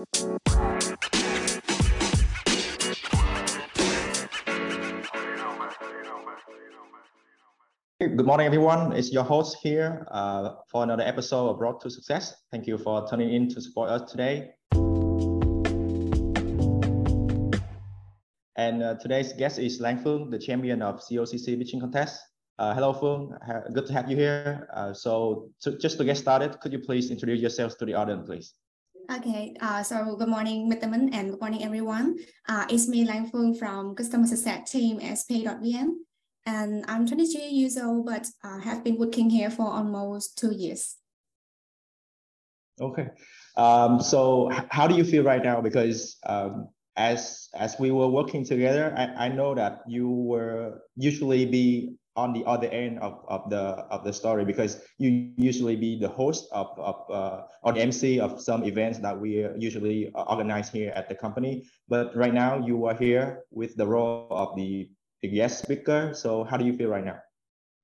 Good morning, everyone. It's your host here uh, for another episode of Road to Success. Thank you for tuning in to support us today. And uh, today's guest is Lan Phương, the champion of COCC pitching contest. Uh, hello, Phương. good to have you here. Uh, so, to, just to get started, could you please introduce yourself to the audience, please? Okay, uh, so good morning, Mr. And good morning, everyone. Uh, it's me, Lan Phương from Customer Success Team at Base.vn. And I'm 23 years old, but uh, have been working here for almost two years. Okay. Um, so how do you feel right now? Because um, as as we were working together, I, I know that you were usually be on the other end of, of the of the story because you usually be the host of, of uh, or the MC of some events that we usually organize here at the company. But right now you are here with the role of the, the guest speaker. So how do you feel right now?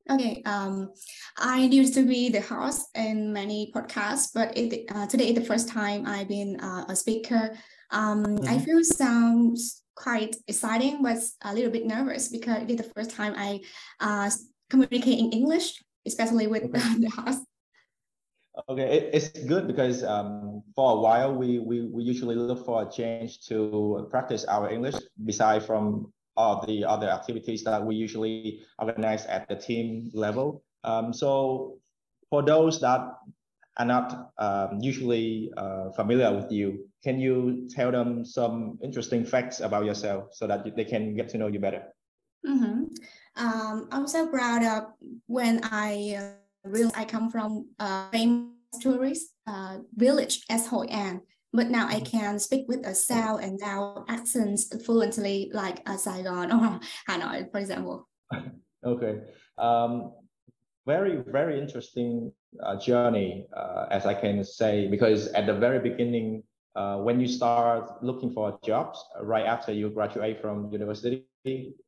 Okay, um, I used to be the host in many podcasts, but it, uh, today is the first time I've been uh, a speaker um, mm-hmm. I feel sounds quite exciting, but a little bit nervous because it is the first time I uh, communicate in English, especially with okay. the host. Okay, it, it's good because um, for a while we, we we usually look for a change to practice our English beside from all the other activities that we usually organize at the team level. Um, so for those that are not um, usually uh, familiar with you, can you tell them some interesting facts about yourself so that they can get to know you better? Mm-hmm. Um, I'm so proud of when I uh, realized I come from a famous tourist uh, village as Hoi An, but now I mm-hmm. can speak with a South and now accents fluently like a Saigon or Hanoi, for example. okay. Um, very, very interesting uh, journey, uh, as I can say, because at the very beginning, uh, when you start looking for jobs right after you graduate from university,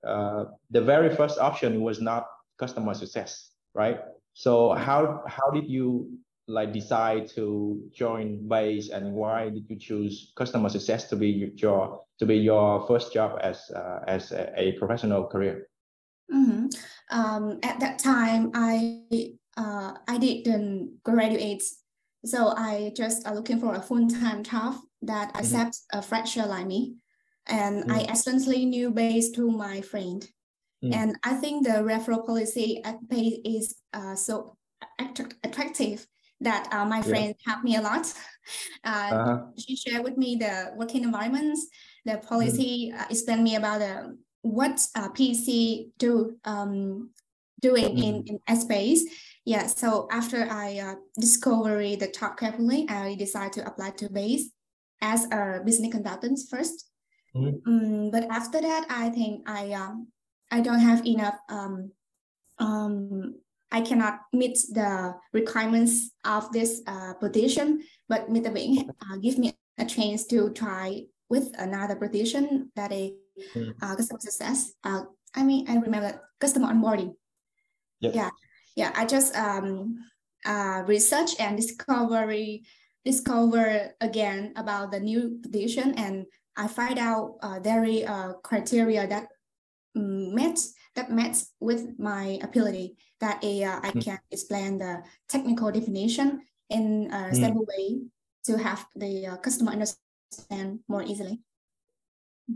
uh, the very first option was not customer success, right? So how how did you like decide to join Base and why did you choose customer success to be your to be your first job as uh, as a, a, professional career? Mm-hmm. Um, at that time, I uh, I didn't graduate so I just are looking for a full-time job that mm-hmm. accepts a fresher like me. And mm-hmm. I accidentally knew based to my friend. Mm-hmm. And I think the referral policy at Base is uh, so attractive that uh, my friend yeah. helped me a lot. Uh, uh-huh. She shared with me the working environments, the policy, mm. uh, explained me about uh, what uh, PC do um, doing mm. in, in Base yeah, so after I uh, discovered the top carefully, I decided to apply to base as a business consultant 1st mm-hmm. um, but after that, I think I um, I don't have enough. Um, um, I cannot meet the requirements of this uh, position. But Mr. Bing uh, give me a chance to try with another position that is mm-hmm. uh, customer success. Uh, I mean, I remember customer onboarding. Yep. Yeah yeah, I just um, uh, research and discovery discover again about the new position and I find out uh, very uh, criteria that met that met with my ability that uh, I mm. can explain the technical definition in a mm. simple way to have the uh, customer understand more easily.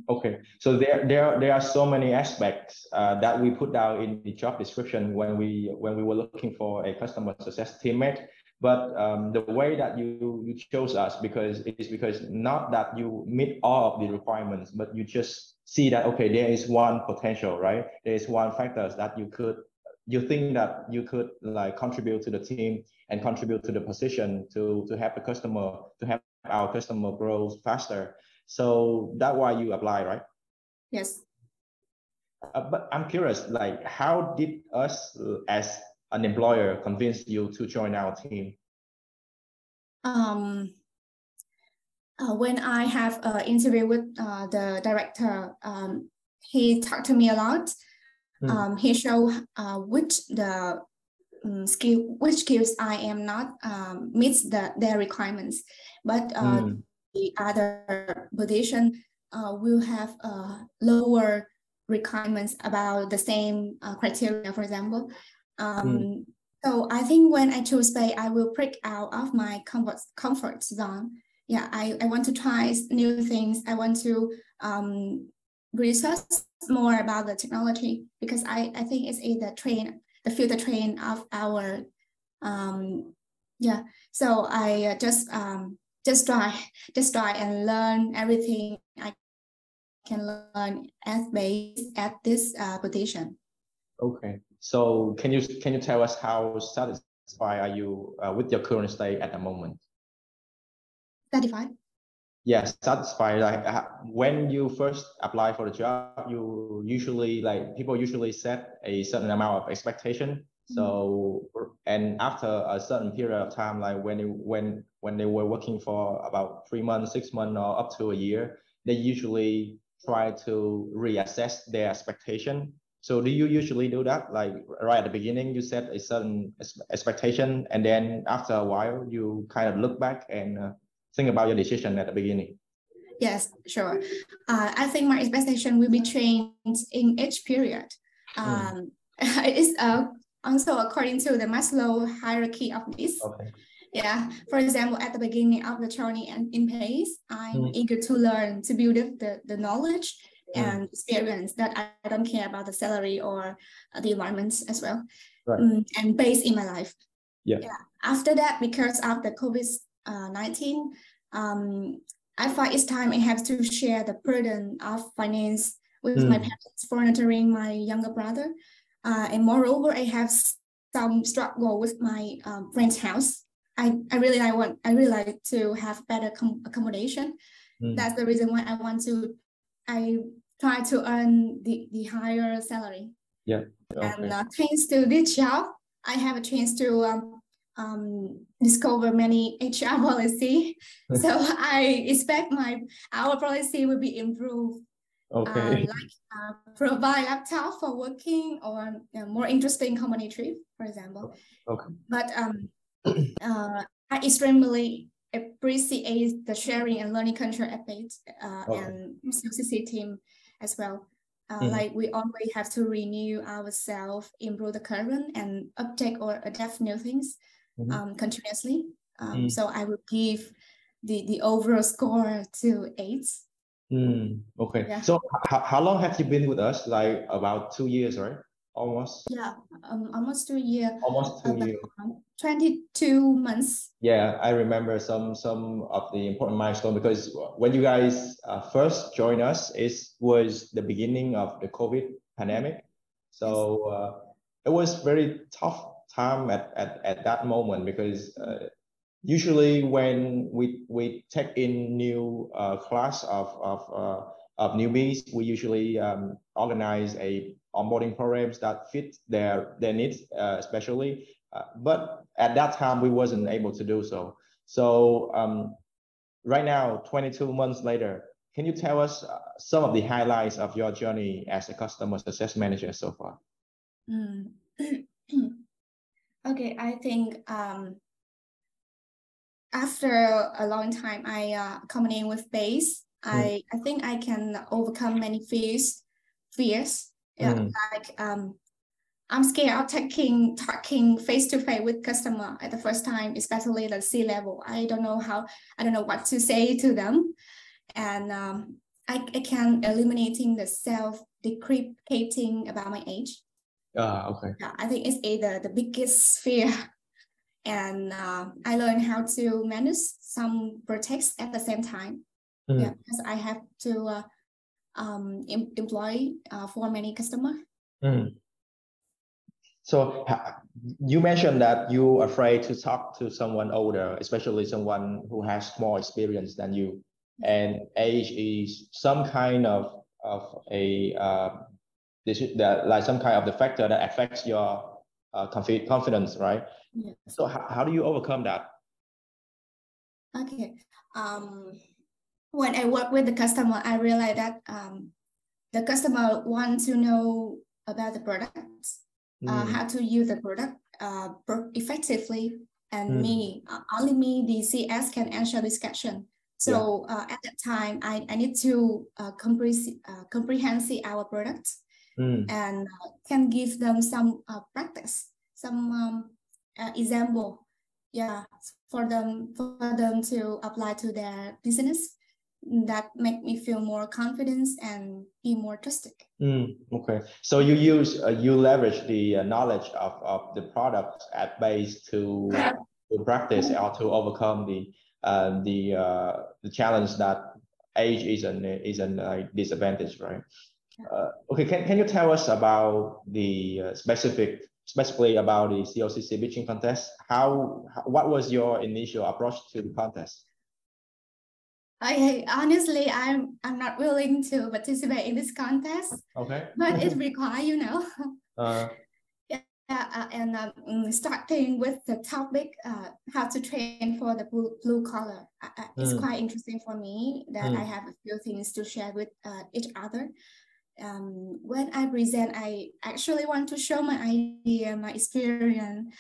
Okay, so there there there are so many aspects uh, that we put down in the job description when we when we were looking for a customer success teammate. But um, the way that you you chose us because it is because not that you meet all of the requirements, but you just see that okay, there is one potential, right? There is one factor that you could you think that you could like contribute to the team and contribute to the position to to have the customer to help our customer grow faster so that's why you apply, right? Yes. Uh, but I'm curious, like, how did us as an employer convince you to join our team? Um, uh, when I have an interview with uh, the director, um, he talked to me a lot. Mm. Um, he showed uh, which the um, skill, which skills I am not um, meets the their requirements. But uh, mm other position uh, will have uh, lower requirements about the same uh, criteria, for example. Um, mm. So I think when I choose Base, I will break out of my comfort comfort zone. Yeah, I, I want to try new things. I want to um, research more about the technology because I, I think it's in the train, the future train of our um, yeah. So I uh, just um, just try just try and learn everything I can learn as base at this uh, position. Okay. So can you can you tell us how satisfied are you uh, with your current state at the moment? Satisfied. Yes, satisfied. Like uh, when you first apply for the job, you usually like people usually set a certain amount of expectation. Mm-hmm. So and after a certain period of time, like when you when when they were working for about three months, six months, or up to a year, they usually try to reassess their expectation. So do you usually do that? Like right at the beginning, you set a certain expectation, and then after a while, you kind of look back and uh, think about your decision at the beginning. Yes, sure. Uh, I think my expectation will be changed in each period. Hmm. Um, mm. It's uh, also according to the Maslow hierarchy of needs. Okay. Yeah, for example, at the beginning of the journey and in Base, I'm mm. eager to learn to build up the, the knowledge mm. and experience that I don't care about the salary or the environment as well. Right. Mm, and base in my life. Yeah. yeah. After that, because of the COVID-19, um, I find it's time I have to share the burden of finance with my mm. parents for nurturing my younger brother. Uh, and moreover, I have some struggle with my um, friend's house I, I really I want I really like to have better com- accommodation. Mm. That's the reason why I want to I try to earn the, the higher salary. Yeah. Okay. And uh, thanks to this job, I have a chance to um, um, discover many HR policy. so I expect my our policy will be improved. Okay. Uh, like uh, provide laptop for working or more interesting company trip, for example. Okay. But um, uh, I extremely appreciate the sharing and learning culture at Base uh, oh. and CCC team as well. Uh, mm-hmm. Like we always have to renew ourselves, improve the current, and update or adapt new things mm-hmm. um, continuously. Um, mm. So I will give the the overall score to eight. Mm, okay. Yeah. So h- how long have you been with us? Like about two years, right? almost yeah um, almost two years almost two years 22 months yeah i remember some some of the important milestone because when you guys uh, first joined us it was the beginning of the covid pandemic so uh, it was very tough time at, at, at that moment because uh, usually when we we take in new uh, class of of uh, of newbies we usually um, organize a onboarding programs that fit their their needs, uh, especially. Uh, but at that time, we wasn't able to do so. So um, right now, 22 months later, can you tell us uh, some of the highlights of your journey as a customer success manager so far? Mm. okay, I think um, after a long time, I uh, coming in with base. Mm. I I think I can overcome many fears, fears yeah mm. like um i'm scared of taking talking face to face with customer at the first time especially the c level i don't know how i don't know what to say to them and um i, I can eliminating the self deprecating about my age ah uh, okay yeah i think it's either the biggest fear and uh, i learned how to manage some projects at the same time mm. yeah because i have to uh, um, em employ uh, for many customer. Mm. So you mentioned that you're afraid to talk to someone older, especially someone who has more experience than you, and age is some kind of of a uh, this that like some kind of the factor that affects your uh, confidence, right? Yes. So how, how do you overcome that? Okay. Um, when I work with the customer, I realize that um, the customer wants to know about the product, uh, mm. uh, how to use the product uh, effectively, and mm. me, uh, only me, the CS can answer this question So yeah. uh, at that time, I, I need to uh, comprehend, uh, comprehend our products mm. and uh, can give them some uh, practice, some um, uh, example, yeah, for them for them to apply to their business that make me feel more confidence and be more trusted. Mm, okay, so you use uh, you leverage the uh, knowledge of, of the product at base to, to practice or to overcome the uh, the uh, the challenge that age is an is an uh, disadvantage, right? Uh, okay, can, can you tell us about the uh, specific specifically about the COCC pitching contest? How, how what was your initial approach to the contest? I honestly, I'm I'm not willing to participate in this contest. Okay. but it requires, you know. Uh, yeah, uh, and um, mm, starting with the topic, uh, how to train for the blue, blue collar. Uh, uh it's mm. quite interesting for me that mm. I have a few things to share with uh, each other. Um, when I present, I actually want to show my idea, my experience.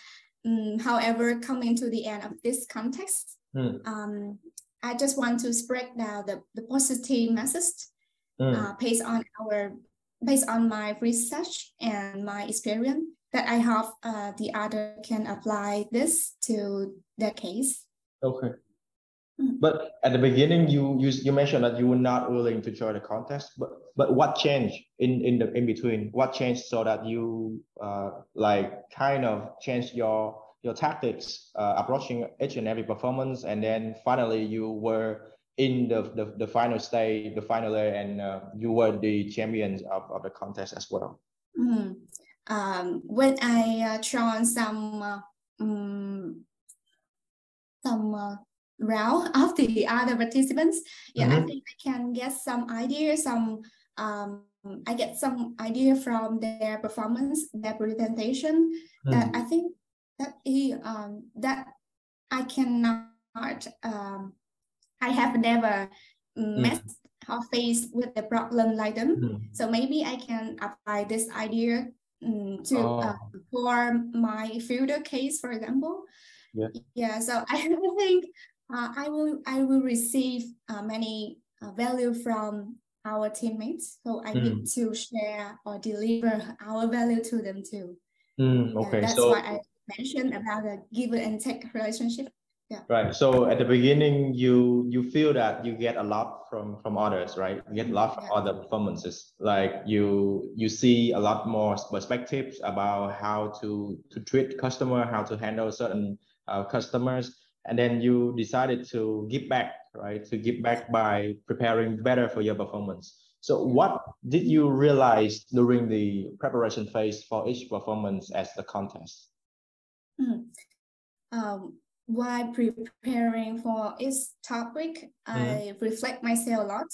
Um, however, coming to the end of this context, mm. um, I just want to spread now the, the positive message mm. uh, based on our based on my research and my experience that I have uh, the other can apply this to their case. Okay. Mm. But at the beginning, you, you you mentioned that you were not willing to join the contest. But but what changed in in the in between? What changed so that you uh, like kind of changed your your tactics uh, approaching each and every performance, and then finally you were in the the, the final stage, the final layer, and uh, you were the champions of, of the contest as well. Mm. Um, when I uh, tried some uh, um, some uh, round of the other participants, yeah, mm-hmm. I think I can get some ideas, some um, I get some idea from their performance, their presentation. Mm. That I think that he um, that I cannot um, I have never mm. met or faced with the problem like them. Mm. So maybe I can apply this idea um, to oh. uh, for my future case, for example. Yeah. Yeah. So I think I will I will receive uh, many uh, value from our teammates. So I mm. need to share or deliver our value to them too. Mm, okay. that's so, why I mentioned about the give and take relationship. Yeah. Right. So at the beginning, you you feel that you get a lot from from others, right? You get a lot from yeah. other performances. Like you you see a lot more perspectives about how to to treat customer, how to handle certain uh, customers, and then you decided to give back, right? To give back by preparing better for your performance. So what did you realize during the preparation phase for each performance as the contest? Mm. Um, while preparing for each topic, mm. I reflect myself a lot.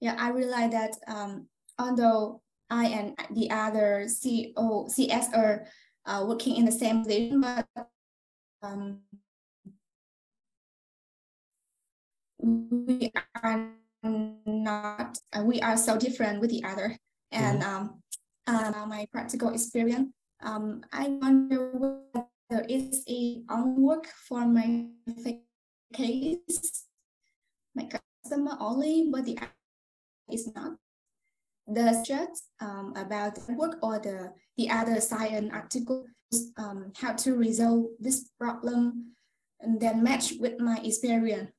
Yeah, I realize that um, although I and the other CO, CS are uh, working in the same position, but um, we are not, uh, we are so different with the other. And mm-hmm. um, uh, my practical experience, um, I wonder whether is a homework for my case, my customer only, but the is not. The chat um, about the work or the, the other science article, um, how to resolve this problem and then match with my experience.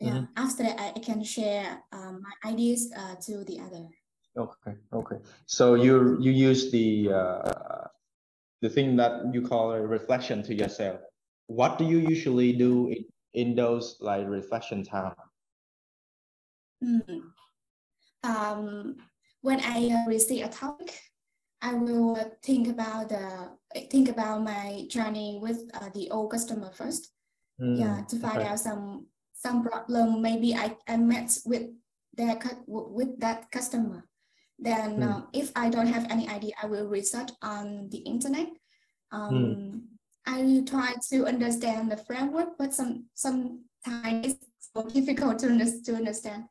Yeah, mm-hmm. after that, I, can share um, my ideas uh, to the other. Okay, okay. So you you use the uh, the thing that you call a reflection to yourself. What do you usually do in, in those like reflection time? Mm. Um, when I uh, receive a topic, I will think about the think about my journey with uh, the old customer first. Mm, yeah, to find okay. out some some problem maybe I, I met with their with that customer then mm. um, if I don't have any idea, I will research on the internet. Um, mm. I try to understand the framework, but some sometimes it's so difficult to, to understand.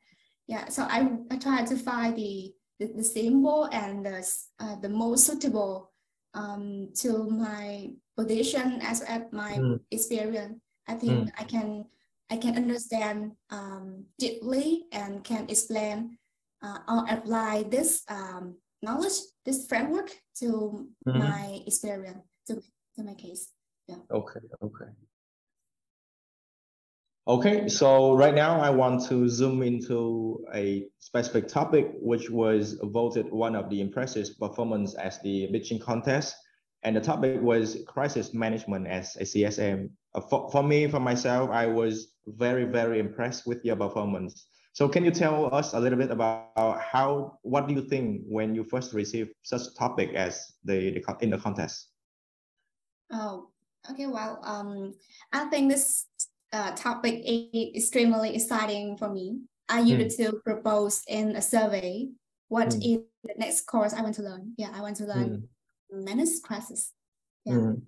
Yeah, so I, I try to find the, the, the symbol and the, uh, the most suitable um, to my position as well as my mm. experience. I think mm. I can I can understand um, deeply and can explain uh, or apply this um, knowledge, this framework to mm-hmm. my experience, to, to my case. Yeah. Okay, okay. Okay, so right now I want to zoom into a specific topic, which was voted one of the impressive performance as the pitching contest. And the topic was crisis management as a CSM. Uh, for, for me, for myself, I was very, very impressed with your performance. So can you tell us a little bit about how, what do you think when you first received such topic as the, the in the contest? Oh, okay. Well, um, I think this uh, topic is extremely exciting for me. I used mm. to propose in a survey what mm. is the next course I want to learn. Yeah, I want to learn mm. Manage crisis. Yeah. Mm.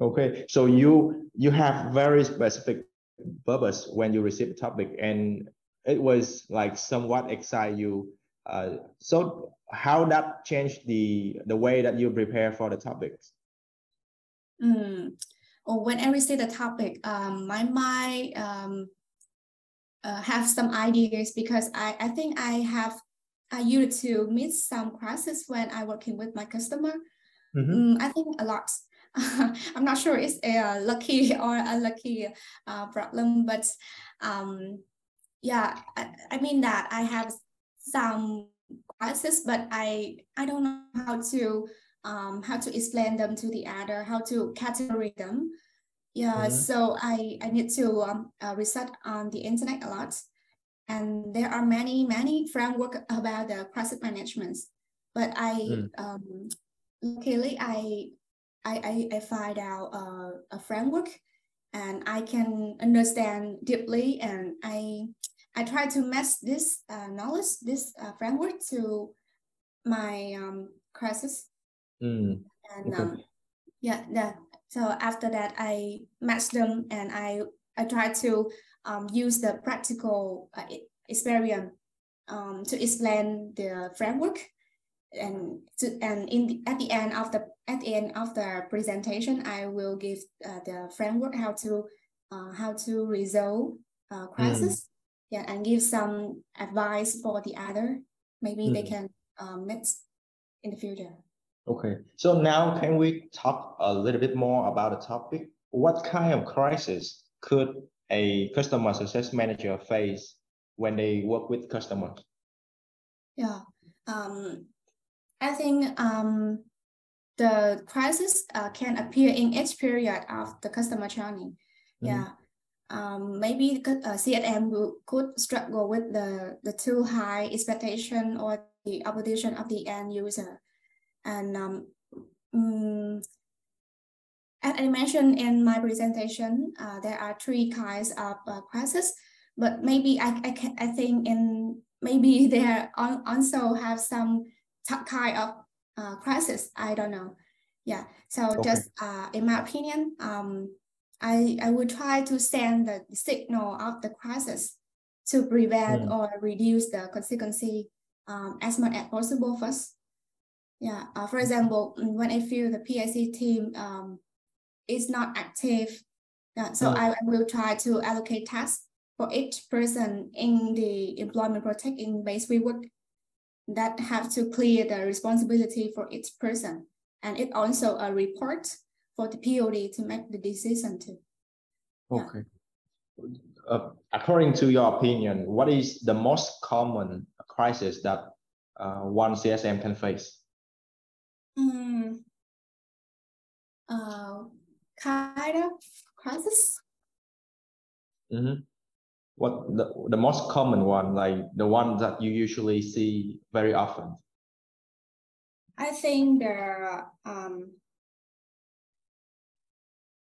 Okay, so you you have very specific purpose when you receive a topic, and it was like somewhat excite you. Uh, so how that changed the the way that you prepare for the topics? Mm. Or when I receive the topic, um, my mind um, uh, have some ideas because I, I think I have I used to meet some crisis when I working with my customer. Mm-hmm. Um, I think a lot. I'm not sure it's a lucky or unlucky uh, problem, but um, yeah, I, I mean that I have some crisis, but I I don't know how to um, how to explain them to the other, how to categorize them. Yeah, mm-hmm. so I, I need to um, uh, research on the internet a lot. And there are many, many framework about the crisis management. But I, mm. um, luckily, I, I, I, I find out uh, a framework and I can understand deeply and I, I try to match this uh, knowledge, this uh, framework to my um, crisis. Mm. And okay. um, yeah, the, so after that, I match them and I, I try to um, use the practical uh, experience um, to explain the framework and to, and in the, at the end of the at the end of the presentation, I will give uh, the framework how to uh, how to resolve uh, crisis, mm. yeah, and give some advice for the other. Maybe mm. they can um, meet in the future. Okay, so now can we talk a little bit more about the topic? What kind of crisis could a customer success manager face when they work with customers? Yeah, um, I think um, the crisis uh, can appear in each period of the customer journey. Mm-hmm. Yeah, um, maybe uh, CSM will, could struggle with the, the too high expectation or the obligation of the end user. And um, um, as I mentioned in my presentation, uh, there are three kinds of uh, crisis, but maybe I, I, can, I think in maybe there also have some kind of uh, crisis. I don't know. Yeah. So okay. just uh, in my opinion, um, I, I would try to send the signal of the crisis to prevent mm. or reduce the consequence um, as much as possible first. Yeah, uh, for example, mm, when I feel the PIC team um, is not active, uh, so mm. I, I will try to allocate tasks for each person in the employment protecting base we work that have to clear the responsibility for each person. And it also a report for the POD to make the decision too. Okay. Yeah. Uh, according to your opinion, what is the most common crisis that uh, one CSM can face? Mm, uh, kind of crisis. Mm-hmm. What the, the most common one, like the one that you usually see very often? I think there um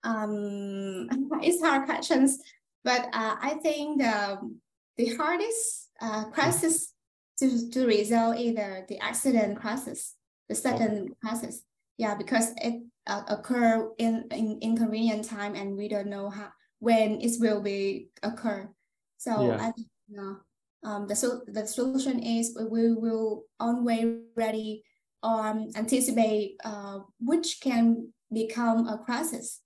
um it's hard questions, but uh, I think the the hardest uh, crisis to, to resolve either the accident crisis the second okay. process. Yeah, because it uh, occur in, in inconvenient time and we don't know how when it will be occur. So yeah. I think you um, the, so, the solution is we will always ready um, anticipate uh, which can become a crisis.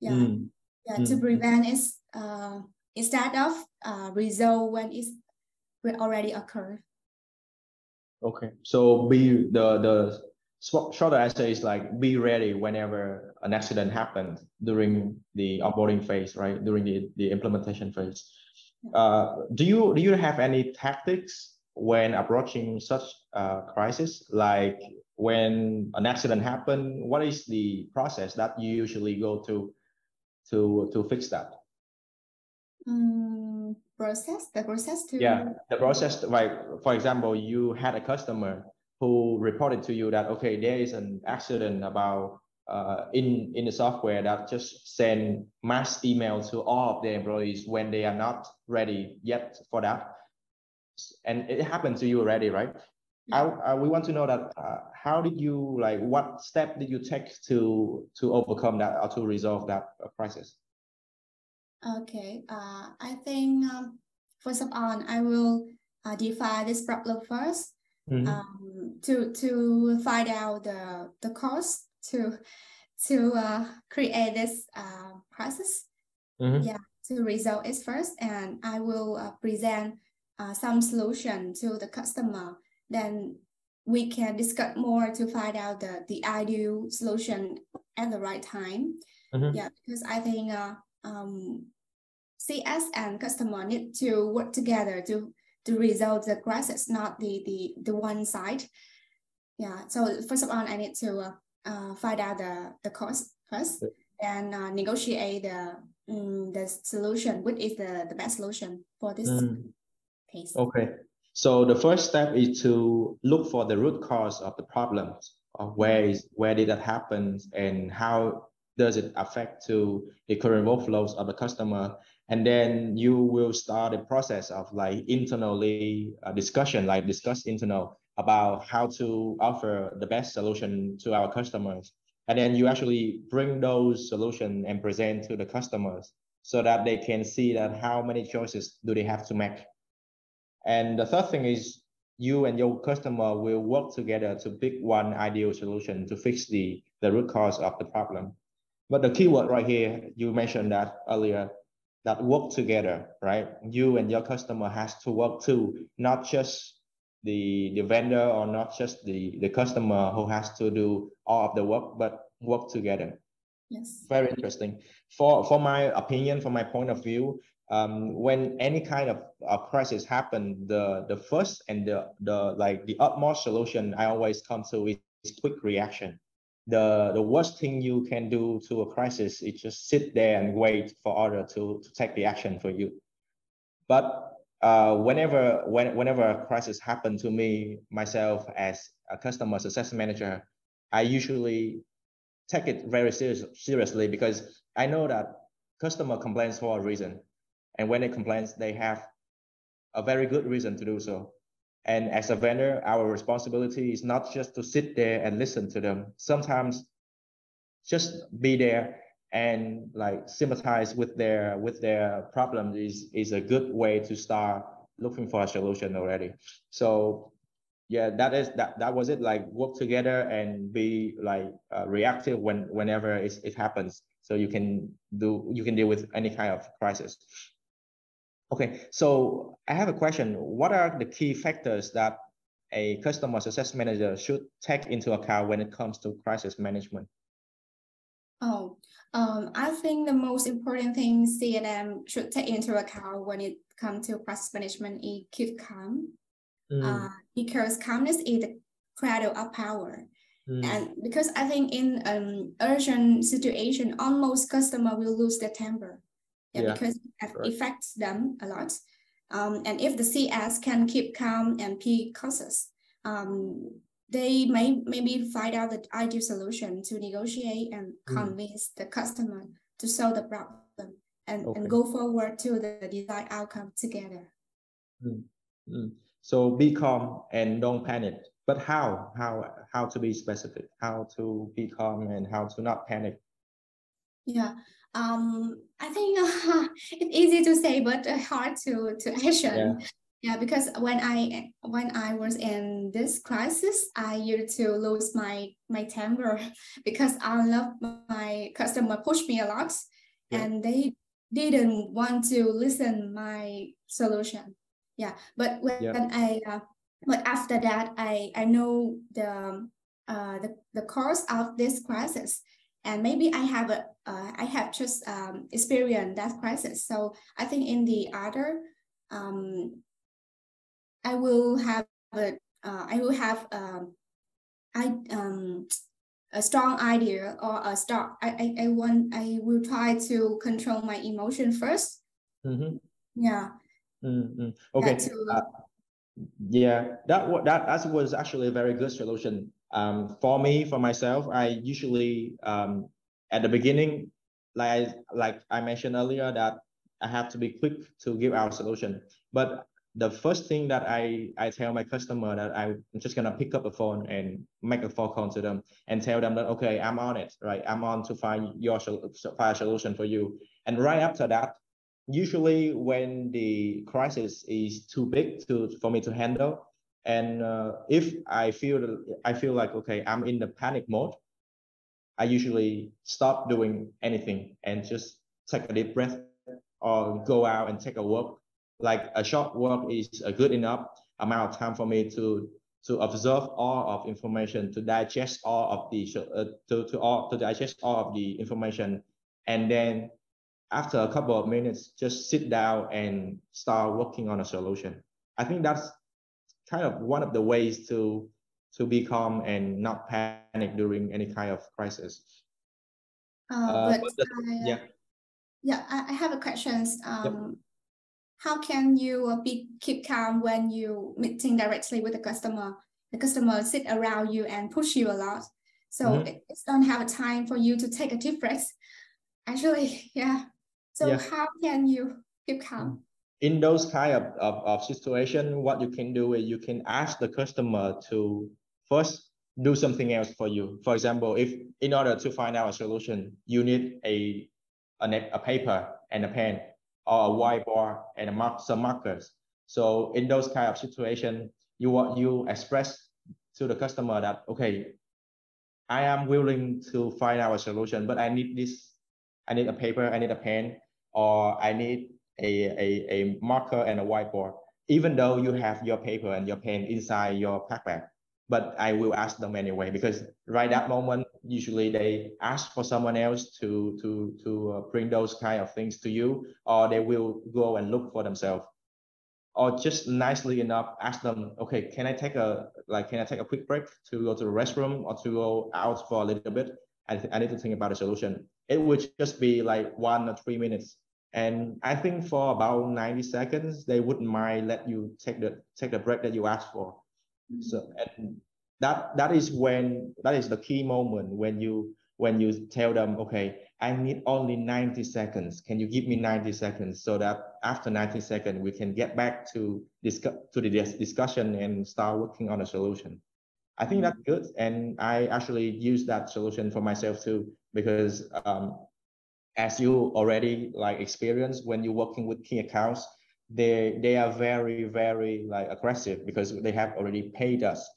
Yeah. Mm. Yeah, mm. to prevent it uh, instead of uh, resolve when it's already occurred. Okay, so be the the shorter answer is like be ready whenever an accident happens during the onboarding phase, right? During the, the implementation phase. Uh, do you do you have any tactics when approaching such uh, crisis? Like when an accident happened, what is the process that you usually go to to to fix that? Um, process the process to yeah the process like for example you had a customer who reported to you that okay there is an accident about uh, in in the software that just send mass email to all of the employees when they are not ready yet for that. And it happened to you already right? I, we want to know that uh, how did you like what step did you take to to overcome that or to resolve that uh, crisis? Okay uh, i think um, first of all i will uh, define this problem 1st mm -hmm. um, to to find out the the cause to to uh, create this uh, process. Mm-hmm. Yeah, to resolve it first, and I will uh, present uh, some solution to the customer. Then we can discuss more to find out the, the ideal solution at the right time. Mm-hmm. Yeah, because I think uh, um, CS and customer need to work together to to resolve the crisis, not the the the one side. Yeah. So first of all, I need to uh, uh, find out the, the cost first and uh, negotiate the um, the solution, which is the, the best solution for this mm. case. Okay. So the first step is to look for the root cause of the problems. Of where is where did that happen and how does it affect to the current workflows of the customer and then you will start a process of like internally uh, discussion like discuss internal about how to offer the best solution to our customers. And then you actually bring those solutions and present to the customers so that they can see that how many choices do they have to make. And the third thing is you and your customer will work together to pick one ideal solution to fix the, the root cause of the problem. But the keyword right here, you mentioned that earlier, that work together, right? You and your customer has to work too, not just the the vendor or not just the the customer who has to do all of the work but work together. Yes. Very interesting. For for my opinion from my point of view um, when any kind of uh, crisis happen the the first and the the like the utmost solution i always come to is, is quick reaction the the worst thing you can do to a crisis is just sit there and wait for order to to take the action for you but uh, whenever when, whenever a crisis happened to me myself as a customer success manager, I usually take it very serious, seriously because I know that customer complains for a reason, and when they complain, they have a very good reason to do so. And as a vendor, our responsibility is not just to sit there and listen to them. Sometimes just be there and like sympathize with their with their problems is is a good way to start looking for a solution already. So yeah that is that that was it. Like work together and be like uh, reactive when whenever it happens. So you can do you can deal with any kind of crisis okay so i have a question what are the key factors that a customer success manager should take into account when it comes to crisis management oh um, I think the most important thing CSM should take into account when it comes to crisis management is keep calm. Mm. Uh, because calmness is the cradle of power. Mm. And because I think in an urgent situation, almost customer will lose their temper. Yeah, yeah. because it right. affects them a lot. Um, and if the CS can keep calm and be cautious, um, they may maybe find out the ideal solution to negotiate and mm. convince the customer to solve the problem and, okay. and go forward to the desired outcome together. Mm. Mm. So be calm and don't panic. But how? How how to be specific? How to be calm and how to not panic? Yeah. Um, I think uh, it's easy to say, but hard to to action. Yeah. Yeah, because when I when I was in this crisis, I used to lose my my temper because I love my customer push me a lot, yeah. and they didn't want to listen my solution. Yeah, but when yeah. I uh, but after that, I I know the uh the, the cause of this crisis, and maybe I have a uh, I have just um experienced that crisis. So I think in the other um I will have a uh, I will have um I um a strong idea or a start. I, I, I want I will try to control my emotion 1st mm-hmm. Yeah. Mm-hmm. Okay. To, uh, yeah, that that that was actually a very good solution. Um, for me, for myself, I usually um, at the beginning, like like I mentioned earlier, that I have to be quick to give our solution. But the first thing that I, I tell my customer that I'm just gonna pick up a phone and make a phone call to them and tell them that okay I'm on it right I'm on to find your a solution for you and right after that usually when the crisis is too big to for me to handle and uh, if I feel I feel like okay I'm in the panic mode I usually stop doing anything and just take a deep breath or go out and take a walk like a short walk is a good enough amount of time for me to to observe all of information, to digest all of the uh, to to all to digest all of the information, and then after a couple of minutes, just sit down and start working on a solution. I think that's kind of one of the ways to to be calm and not panic during any kind of crisis. Uh, uh, but, the, I, uh, yeah, yeah, I, I have a question. Um, yep how can you uh, be keep calm when you meeting directly with the customer? The customer sit around you and push you a lot. So mm-hmm. it, it don't have a time for you to take a deep breath. Actually, yeah. So yeah. how can you keep calm? In those kind of, of, of situation, what you can do is you can ask the customer to first do something else for you. For example, if in order to find out a solution, you need a a, a paper and a pen or a whiteboard and a mark, some markers. So in those kind of situation, you want you express to the customer that okay, I am willing to find out a solution, but I need this, I need a paper, I need a pen, or I need a, a, a marker and a whiteboard. Even though you have your paper and your pen inside your backpack, but I will ask them anyway because right that moment usually they ask for someone else to to to uh, bring those kind of things to you or they will go and look for themselves. Or just nicely enough ask them okay can I take a like can I take a quick break to go to the restroom or to go out for a little bit? I, I need to think about a solution. It would just be like one or three minutes and I think for about 90 seconds they wouldn't mind let you take the take the break that you asked for so and that that is when that is the key moment when you when you tell them, okay, I need only 90 seconds. Can you give me 90 seconds so that after 90 seconds we can get back to discuss to the discussion and start working on a solution. I think that's good, and I actually use that solution for myself too because um, as you already like experience when you're working with key accounts, they they are very very like aggressive because they have already paid us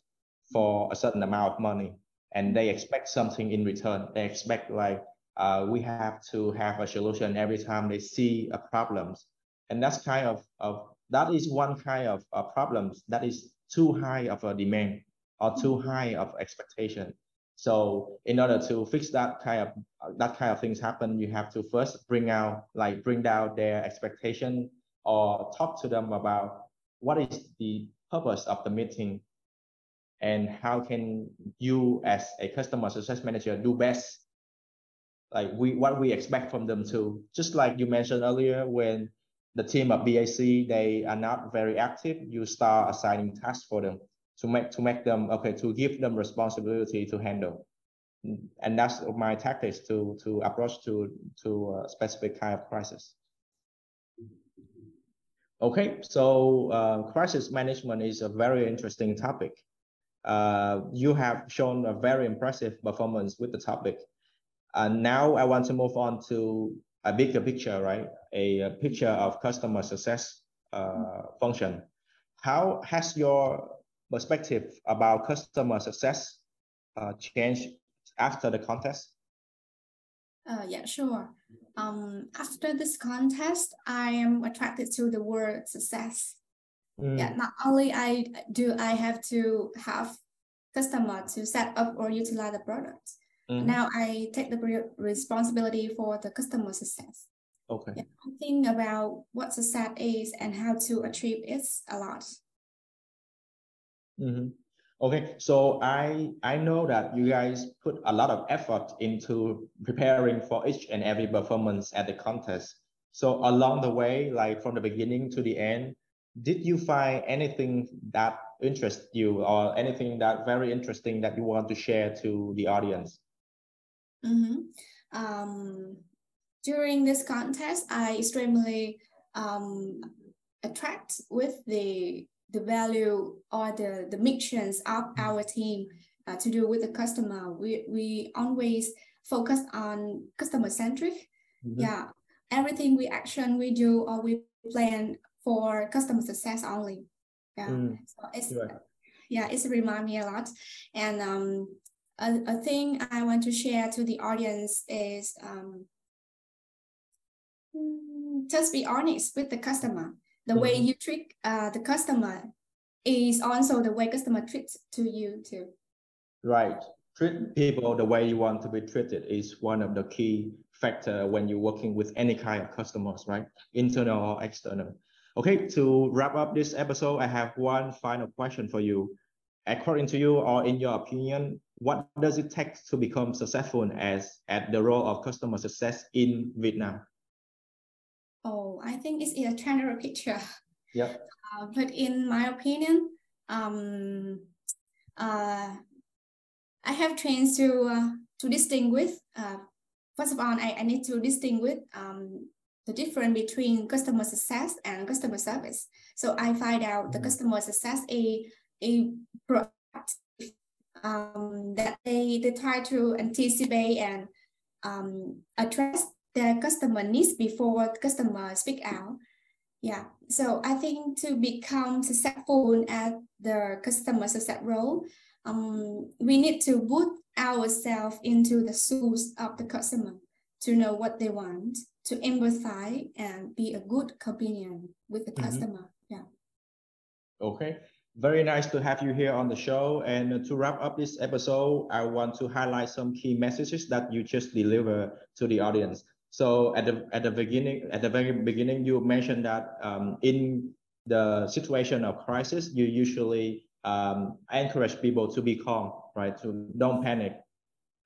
for a certain amount of money and they expect something in return. They expect like uh, we have to have a solution every time they see a problems and that's kind of, of that is one kind of uh, problems. That is too high of a demand or too high of expectation so in order to fix that kind of that kind of things happen you have to first bring out like bring down their expectation or talk to them about what is the purpose of the meeting and how can you as a customer success manager do best. Like we what we expect from them too. Just like you mentioned earlier when the team of bac they are not very active you start assigning tasks for them to make to make them okay to give them responsibility to handle and that's my tactics to to approach to to a specific kind of crisis Okay, so uh, crisis management is a very interesting topic. Uh, you have shown a very impressive performance with the topic. And now I want to move on to a bigger picture, right? A, a picture of customer success uh, function. How has your perspective about customer success uh, changed after the contest? Uh, yeah, sure. Um, after this contest, I am attracted to the word success. Mm. Yeah, not only I do I have to have customer to set up or utilize the product. Mm. Now I take the responsibility for the customer success. Okay. Yeah, I think about what success is and how to achieve it a lot. Mm-hmm. Okay, so I I know that you guys put a lot of effort into preparing for each and every performance at the contest. So along the way, like from the beginning to the end, did you find anything that interests you or anything that very interesting that you want to share to the audience? Mm-hmm. Um, during this contest, I extremely um, attract with the the value or the, the missions of mm-hmm. our team uh, to do with the customer. We, we always focus on customer centric. Mm-hmm. Yeah, everything we action, we do, or we plan for customer success only. Yeah, mm. so it's yeah. yeah, it's remind me a lot. And um, a, a thing I want to share to the audience is um, just be honest with the customer the mm-hmm. way you treat uh, the customer is also the way customer treats to you too. Right. Treat people the way you want to be treated is one of the key factor when you're working with any kind of customers, right? Internal or external. Okay, to wrap up this episode, I have one final question for you. According to you or in your opinion, what does it take to become successful as at the role of customer success in Vietnam? Oh, I think it's a general picture. Yeah. Uh, but in my opinion, um, uh, I have trained to uh, to distinguish. Uh, first of all, I, I need to distinguish um, the difference between customer success and customer service. So I find out the mm-hmm. customer success a a product um, that they they try to anticipate and um, address the customer needs before customer speak out. Yeah, so I think to become successful at the customer success role, um, we need to put ourselves into the shoes of the customer to know what they want, to empathize and be a good companion with the mm-hmm. customer. Yeah. Okay. Very nice to have you here on the show. And to wrap up this episode, I want to highlight some key messages that you just deliver to the audience. So at the at the beginning, at the very beginning, you mentioned that um, in the situation of crisis, you usually um, encourage people to be calm, right? To don't panic,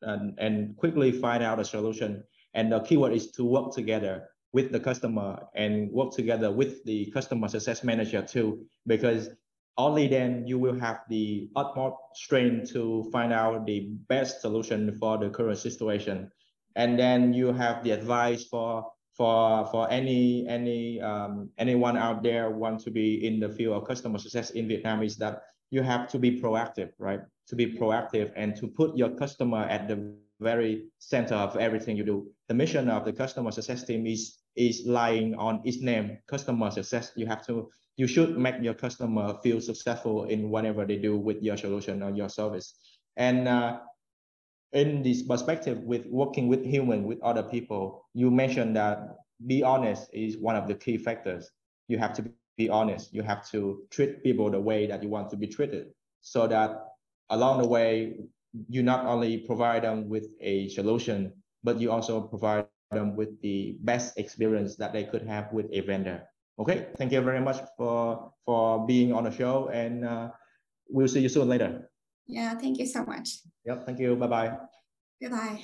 and and quickly find out a solution. And the keyword is to work together with the customer and work together with the customer success manager too, because only then you will have the utmost strength to find out the best solution for the current situation and then you have the advice for for for any any um, anyone out there want to be in the field of customer success in Vietnam is that you have to be proactive, right? To be proactive and to put your customer at the very center of everything you do. The mission of the customer success team is is lying on its name, customer success. You have to you should make your customer feel successful in whatever they do with your solution or your service. And uh, in this perspective with working with human with other people you mentioned that be honest is one of the key factors. You have to be honest. You have to treat people the way that you want to be treated so that along the way you not only provide them with a solution but you also provide them with the best experience that they could have with a vendor. Okay? Thank you very much for for being on the show and uh, we'll see you soon later yeah, thank you so much. Yep, thank you. Bye bye. Goodbye.